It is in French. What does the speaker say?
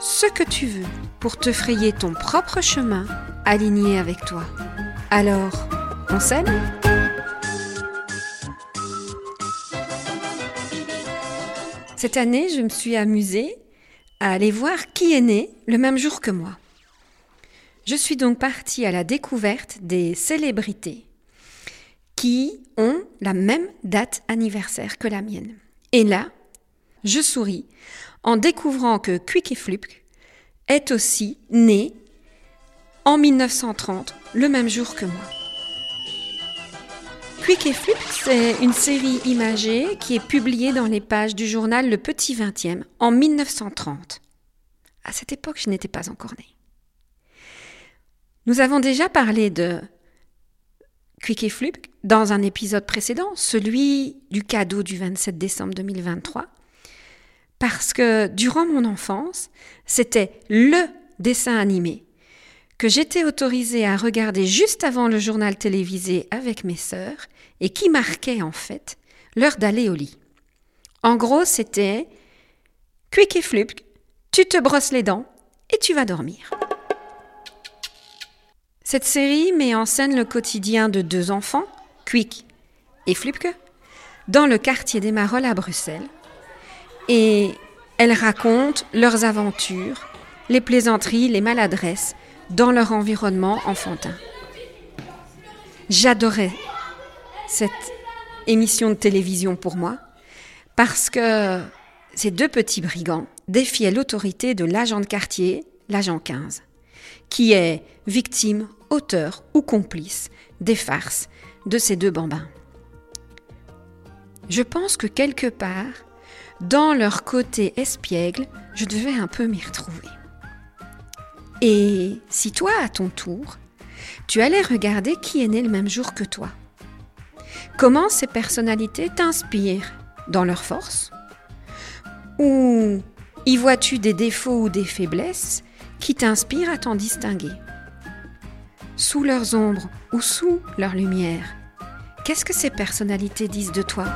ce que tu veux pour te frayer ton propre chemin aligné avec toi. Alors, on s'aime Cette année, je me suis amusée à aller voir qui est né le même jour que moi. Je suis donc partie à la découverte des célébrités qui ont la même date anniversaire que la mienne. Et là, je souris en découvrant que Quick et est aussi né en 1930, le même jour que moi. Quick et Flip, c'est une série imagée qui est publiée dans les pages du journal Le Petit Vingtième en 1930. À cette époque, je n'étais pas encore née. Nous avons déjà parlé de Quick et Flip dans un épisode précédent, celui du cadeau du 27 décembre 2023, parce que durant mon enfance, c'était le dessin animé que j'étais autorisée à regarder juste avant le journal télévisé avec mes sœurs et qui marquait en fait l'heure d'aller au lit. En gros, c'était Quick et Flip, tu te brosses les dents et tu vas dormir. Cette série met en scène le quotidien de deux enfants, Quick et Flipke, dans le quartier des Marolles à Bruxelles, et elles racontent leurs aventures, les plaisanteries, les maladresses dans leur environnement enfantin. J'adorais cette émission de télévision pour moi parce que ces deux petits brigands défiaient l'autorité de l'agent de quartier, l'agent 15, qui est victime, auteur ou complice des farces de ces deux bambins. Je pense que quelque part, dans leur côté espiègle, je devais un peu m'y retrouver. Et si toi, à ton tour, tu allais regarder qui est né le même jour que toi, comment ces personnalités t'inspirent dans leurs forces? Ou y vois-tu des défauts ou des faiblesses qui t'inspirent à t'en distinguer? Sous leurs ombres ou sous leur lumière, qu'est-ce que ces personnalités disent de toi?